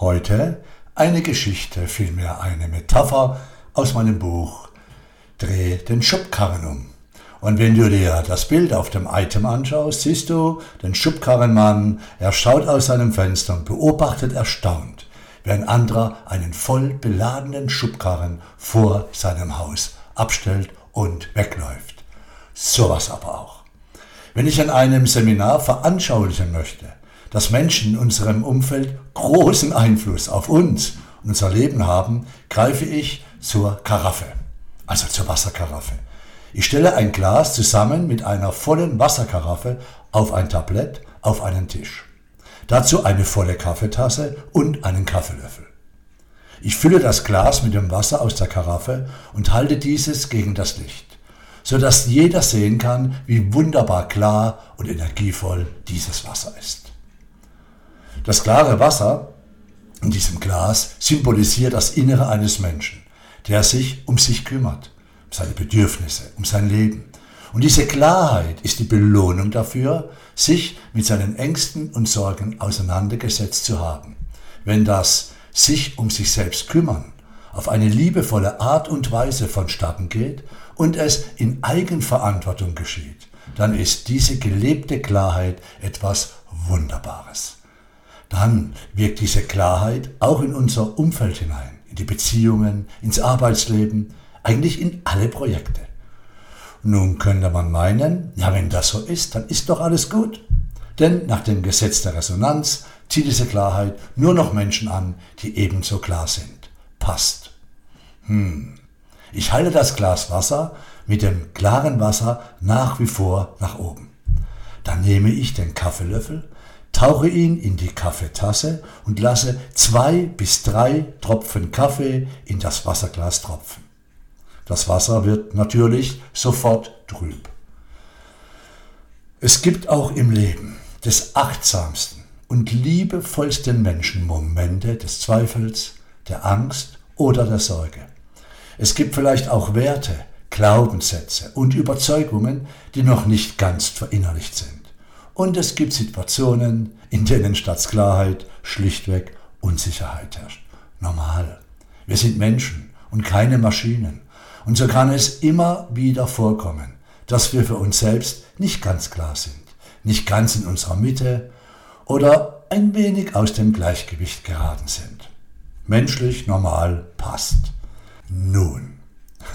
Heute eine Geschichte, vielmehr eine Metapher aus meinem Buch Dreh den Schubkarren um. Und wenn du dir das Bild auf dem Item anschaust, siehst du den Schubkarrenmann, er schaut aus seinem Fenster und beobachtet erstaunt, wie ein anderer einen voll beladenen Schubkarren vor seinem Haus abstellt und wegläuft. Sowas aber auch. Wenn ich an einem Seminar veranschaulichen möchte, dass Menschen in unserem Umfeld großen Einfluss auf uns und unser Leben haben, greife ich zur Karaffe, also zur Wasserkaraffe. Ich stelle ein Glas zusammen mit einer vollen Wasserkaraffe auf ein Tablett auf einen Tisch. Dazu eine volle Kaffeetasse und einen Kaffeelöffel. Ich fülle das Glas mit dem Wasser aus der Karaffe und halte dieses gegen das Licht, so dass jeder sehen kann, wie wunderbar klar und energievoll dieses Wasser ist. Das klare Wasser in diesem Glas symbolisiert das Innere eines Menschen, der sich um sich kümmert, um seine Bedürfnisse, um sein Leben. Und diese Klarheit ist die Belohnung dafür, sich mit seinen Ängsten und Sorgen auseinandergesetzt zu haben. Wenn das sich um sich selbst kümmern auf eine liebevolle Art und Weise vonstatten geht und es in Eigenverantwortung geschieht, dann ist diese gelebte Klarheit etwas Wunderbares. Dann wirkt diese Klarheit auch in unser Umfeld hinein, in die Beziehungen, ins Arbeitsleben, eigentlich in alle Projekte. Nun könnte man meinen, ja, wenn das so ist, dann ist doch alles gut. Denn nach dem Gesetz der Resonanz zieht diese Klarheit nur noch Menschen an, die ebenso klar sind. Passt. Hm. Ich halte das Glas Wasser mit dem klaren Wasser nach wie vor nach oben. Dann nehme ich den Kaffeelöffel, tauche ihn in die Kaffeetasse und lasse zwei bis drei Tropfen Kaffee in das Wasserglas tropfen. Das Wasser wird natürlich sofort trüb. Es gibt auch im Leben des achtsamsten und liebevollsten Menschen Momente des Zweifels, der Angst oder der Sorge. Es gibt vielleicht auch Werte, Glaubenssätze und Überzeugungen, die noch nicht ganz verinnerlicht sind. Und es gibt Situationen, in denen statt Klarheit schlichtweg Unsicherheit herrscht. Normal. Wir sind Menschen und keine Maschinen. Und so kann es immer wieder vorkommen, dass wir für uns selbst nicht ganz klar sind, nicht ganz in unserer Mitte oder ein wenig aus dem Gleichgewicht geraten sind. Menschlich normal passt. Nun,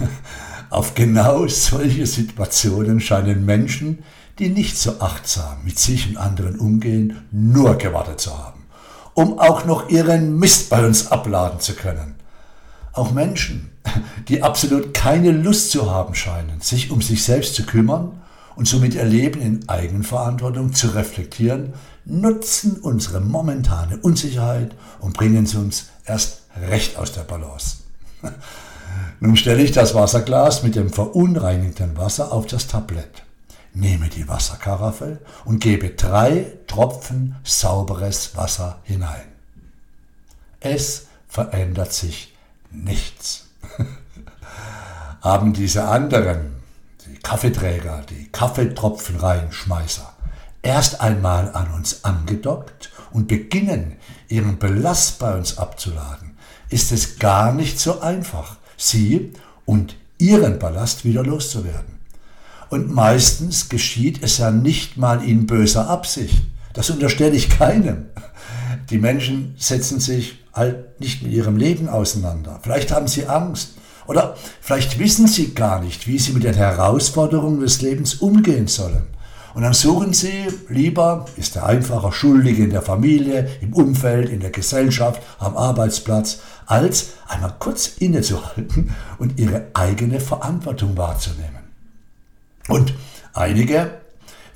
auf genau solche Situationen scheinen Menschen, die nicht so achtsam mit sich und anderen umgehen, nur gewartet zu haben, um auch noch ihren Mist bei uns abladen zu können. Auch Menschen, die absolut keine Lust zu haben scheinen, sich um sich selbst zu kümmern und somit ihr Leben in Eigenverantwortung zu reflektieren, nutzen unsere momentane Unsicherheit und bringen sie uns erst recht aus der Balance. Nun stelle ich das Wasserglas mit dem verunreinigten Wasser auf das Tablett, nehme die Wasserkaraffe und gebe drei Tropfen sauberes Wasser hinein. Es verändert sich nichts. haben diese anderen, die Kaffeeträger, die Kaffeetropfenreihenschmeißer, erst einmal an uns angedockt und beginnen, ihren Belast bei uns abzuladen, ist es gar nicht so einfach, sie und ihren Ballast wieder loszuwerden. Und meistens geschieht es ja nicht mal in böser Absicht. Das unterstelle ich keinem. Die Menschen setzen sich halt nicht mit ihrem Leben auseinander. Vielleicht haben sie Angst oder vielleicht wissen sie gar nicht, wie sie mit den Herausforderungen des Lebens umgehen sollen. Und dann suchen sie lieber, ist der einfache Schuldige in der Familie, im Umfeld, in der Gesellschaft, am Arbeitsplatz, als einmal kurz innezuhalten und ihre eigene Verantwortung wahrzunehmen. Und einige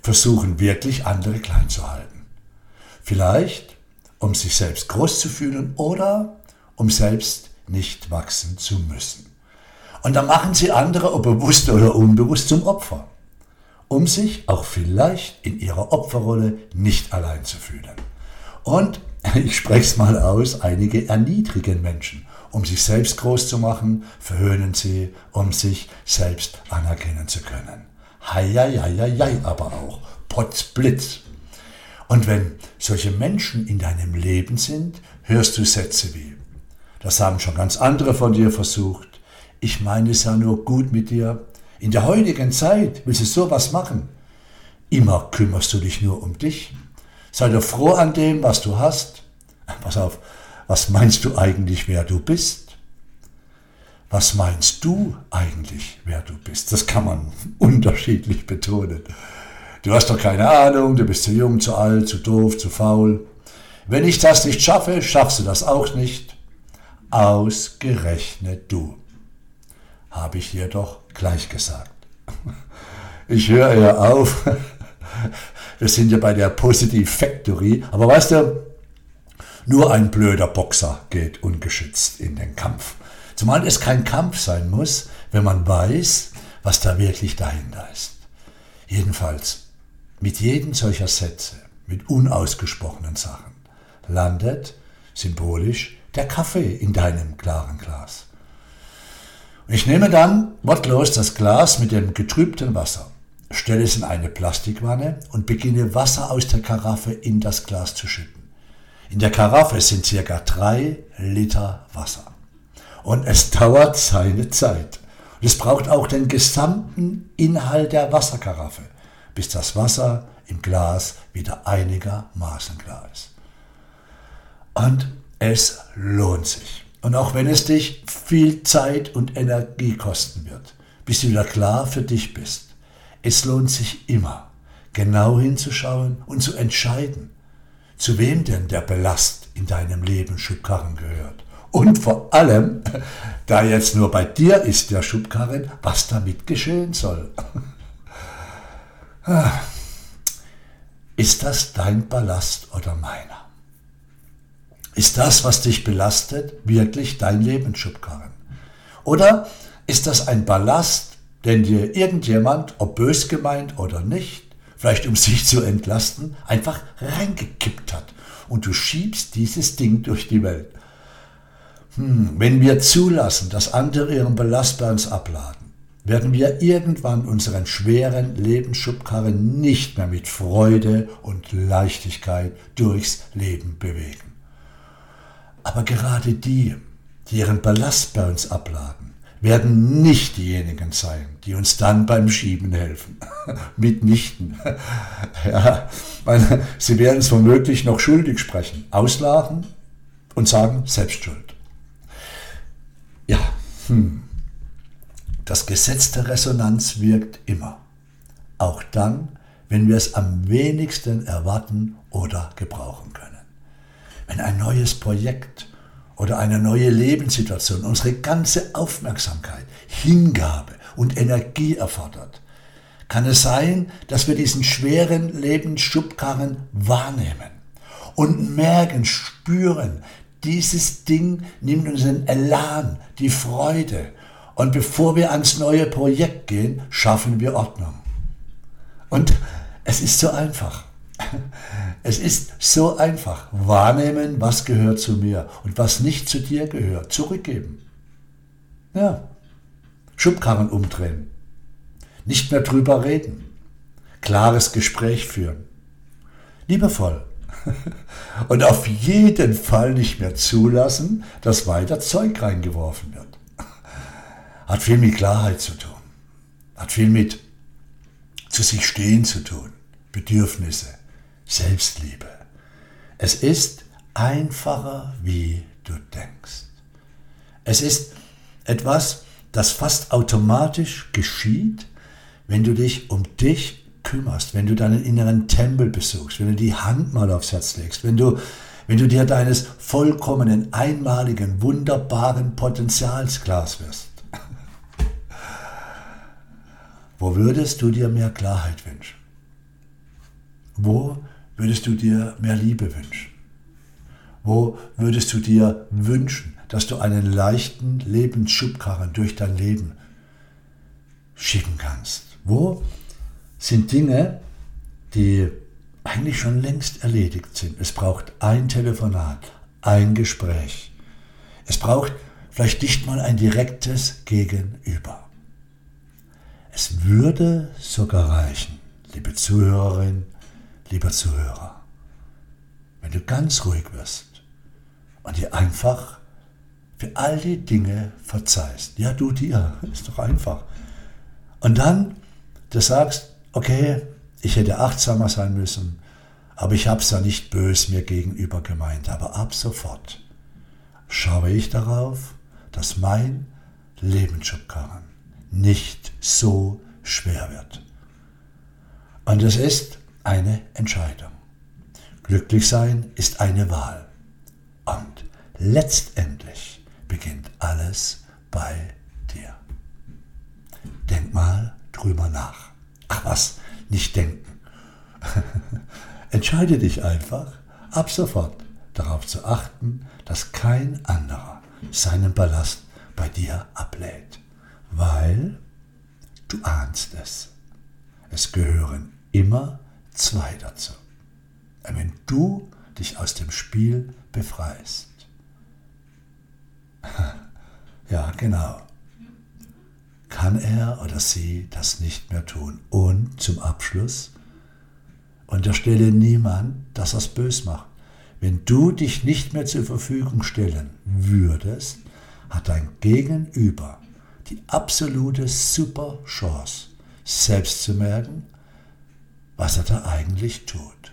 versuchen wirklich andere klein zu halten. Vielleicht, um sich selbst groß zu fühlen oder um selbst nicht wachsen zu müssen. Und dann machen sie andere, ob bewusst oder unbewusst, zum Opfer, um sich auch vielleicht in ihrer Opferrolle nicht allein zu fühlen. Und ich spreche es mal aus, einige erniedrigen Menschen, um sich selbst groß zu machen, verhöhnen sie, um sich selbst anerkennen zu können. Hei, hei, hei, hei, aber auch Potzblitz. Und wenn solche Menschen in deinem Leben sind, hörst du Sätze wie, das haben schon ganz andere von dir versucht, ich meine es ja nur gut mit dir, in der heutigen Zeit willst du sowas machen. Immer kümmerst du dich nur um dich. Sei doch froh an dem, was du hast. Pass auf, was meinst du eigentlich, wer du bist? Was meinst du eigentlich, wer du bist? Das kann man unterschiedlich betonen. Du hast doch keine Ahnung, du bist zu jung, zu alt, zu doof, zu faul. Wenn ich das nicht schaffe, schaffst du das auch nicht. Ausgerechnet du. Habe ich dir doch gleich gesagt. Ich höre ja auf. Wir sind ja bei der Positive Factory. Aber weißt du, nur ein blöder Boxer geht ungeschützt in den Kampf. Zumal es kein Kampf sein muss, wenn man weiß, was da wirklich dahinter ist. Jedenfalls, mit jedem solcher Sätze, mit unausgesprochenen Sachen, landet symbolisch der Kaffee in deinem klaren Glas. Und ich nehme dann wortlos das Glas mit dem getrübten Wasser, stelle es in eine Plastikwanne und beginne Wasser aus der Karaffe in das Glas zu schütten. In der Karaffe sind circa drei Liter Wasser. Und es dauert seine Zeit. Und es braucht auch den gesamten Inhalt der Wasserkaraffe, bis das Wasser im Glas wieder einigermaßen klar ist. Und es lohnt sich. Und auch wenn es dich viel Zeit und Energie kosten wird, bis du wieder klar für dich bist, es lohnt sich immer, genau hinzuschauen und zu entscheiden, zu wem denn der Belast in deinem Leben Schubkarren gehört. Und vor allem, da jetzt nur bei dir ist der Schubkarren, was damit geschehen soll. Ah. Ist das dein Ballast oder meiner? Ist das, was dich belastet, wirklich dein Lebensschubkarren? Oder ist das ein Ballast, den dir irgendjemand, ob bös gemeint oder nicht, vielleicht um sich zu entlasten, einfach reingekippt hat und du schiebst dieses Ding durch die Welt? Hm, wenn wir zulassen, dass andere ihren Ballast bei uns abladen, werden wir irgendwann unseren schweren Lebensschubkarren nicht mehr mit Freude und Leichtigkeit durchs Leben bewegen. Aber gerade die, die ihren Ballast bei uns abladen, werden nicht diejenigen sein, die uns dann beim Schieben helfen. Mitnichten. ja, meine, sie werden es womöglich noch schuldig sprechen, auslachen und sagen, Selbstschuld. Hm. Das Gesetz der Resonanz wirkt immer. Auch dann, wenn wir es am wenigsten erwarten oder gebrauchen können. Wenn ein neues Projekt oder eine neue Lebenssituation unsere ganze Aufmerksamkeit, Hingabe und Energie erfordert, kann es sein, dass wir diesen schweren Lebensschubkarren wahrnehmen und merken, spüren, dieses Ding nimmt uns den Elan, die Freude. Und bevor wir ans neue Projekt gehen, schaffen wir Ordnung. Und es ist so einfach. Es ist so einfach. Wahrnehmen, was gehört zu mir und was nicht zu dir gehört. Zurückgeben. Ja. Schubkarren umdrehen. Nicht mehr drüber reden. Klares Gespräch führen. Liebevoll. Und auf jeden Fall nicht mehr zulassen, dass weiter Zeug reingeworfen wird. Hat viel mit Klarheit zu tun. Hat viel mit zu sich stehen zu tun. Bedürfnisse. Selbstliebe. Es ist einfacher, wie du denkst. Es ist etwas, das fast automatisch geschieht, wenn du dich um dich kümmerst, wenn du deinen inneren Tempel besuchst, wenn du die Hand mal aufs Herz legst, wenn du, wenn du dir deines vollkommenen, einmaligen, wunderbaren Potenzials klar wirst. Wo würdest du dir mehr Klarheit wünschen? Wo würdest du dir mehr Liebe wünschen? Wo würdest du dir wünschen, dass du einen leichten Lebensschubkarren durch dein Leben schieben kannst? Wo sind Dinge, die eigentlich schon längst erledigt sind? Es braucht ein Telefonat, ein Gespräch. Es braucht vielleicht nicht mal ein direktes Gegenüber. Es würde sogar reichen, liebe Zuhörerin, lieber Zuhörer, wenn du ganz ruhig wirst und dir einfach für all die Dinge verzeihst. Ja, du dir, ist doch einfach. Und dann, du sagst, okay, ich hätte achtsamer sein müssen, aber ich habe es ja nicht bös mir gegenüber gemeint. Aber ab sofort schaue ich darauf, dass mein Lebensschubkarren nicht so schwer wird. Und es ist eine Entscheidung. Glücklich sein ist eine Wahl. Und letztendlich beginnt alles bei dir. Denk mal drüber nach. Was, nicht denken. Entscheide dich einfach, ab sofort darauf zu achten, dass kein anderer seinen Ballast bei dir ablädt, weil du ahnst es. Es gehören immer zwei dazu. Wenn du dich aus dem Spiel befreist. Ja, genau. Kann er oder sie das nicht mehr tun. Und zum Abschluss, unterstelle niemand, dass er es bös macht. Wenn du dich nicht mehr zur Verfügung stellen würdest, hat dein Gegenüber die absolute super Chance, selbst zu merken, was er da eigentlich tut.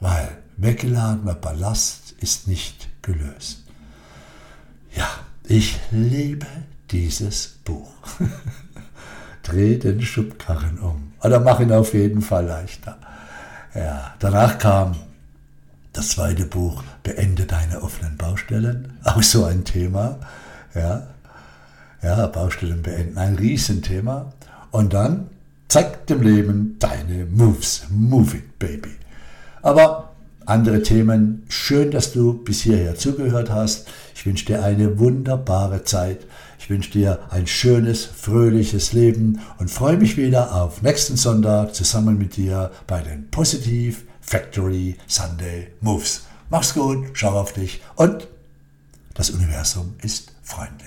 Weil weggeladener Ballast ist nicht gelöst. Ja, ich liebe dieses Buch. Dreh den Schubkarren um. Oder mach ihn auf jeden Fall leichter. Ja, danach kam das zweite Buch, Beende deine offenen Baustellen. Auch so ein Thema. Ja, ja Baustellen beenden, ein Riesenthema. Und dann zeig dem Leben deine Moves. Move it, baby. Aber andere Themen. Schön, dass du bis hierher zugehört hast. Ich wünsche dir eine wunderbare Zeit. Ich wünsche dir ein schönes, fröhliches Leben und freue mich wieder auf nächsten Sonntag zusammen mit dir bei den Positiv Factory Sunday Moves. Mach's gut, schau auf dich und das Universum ist freundlich.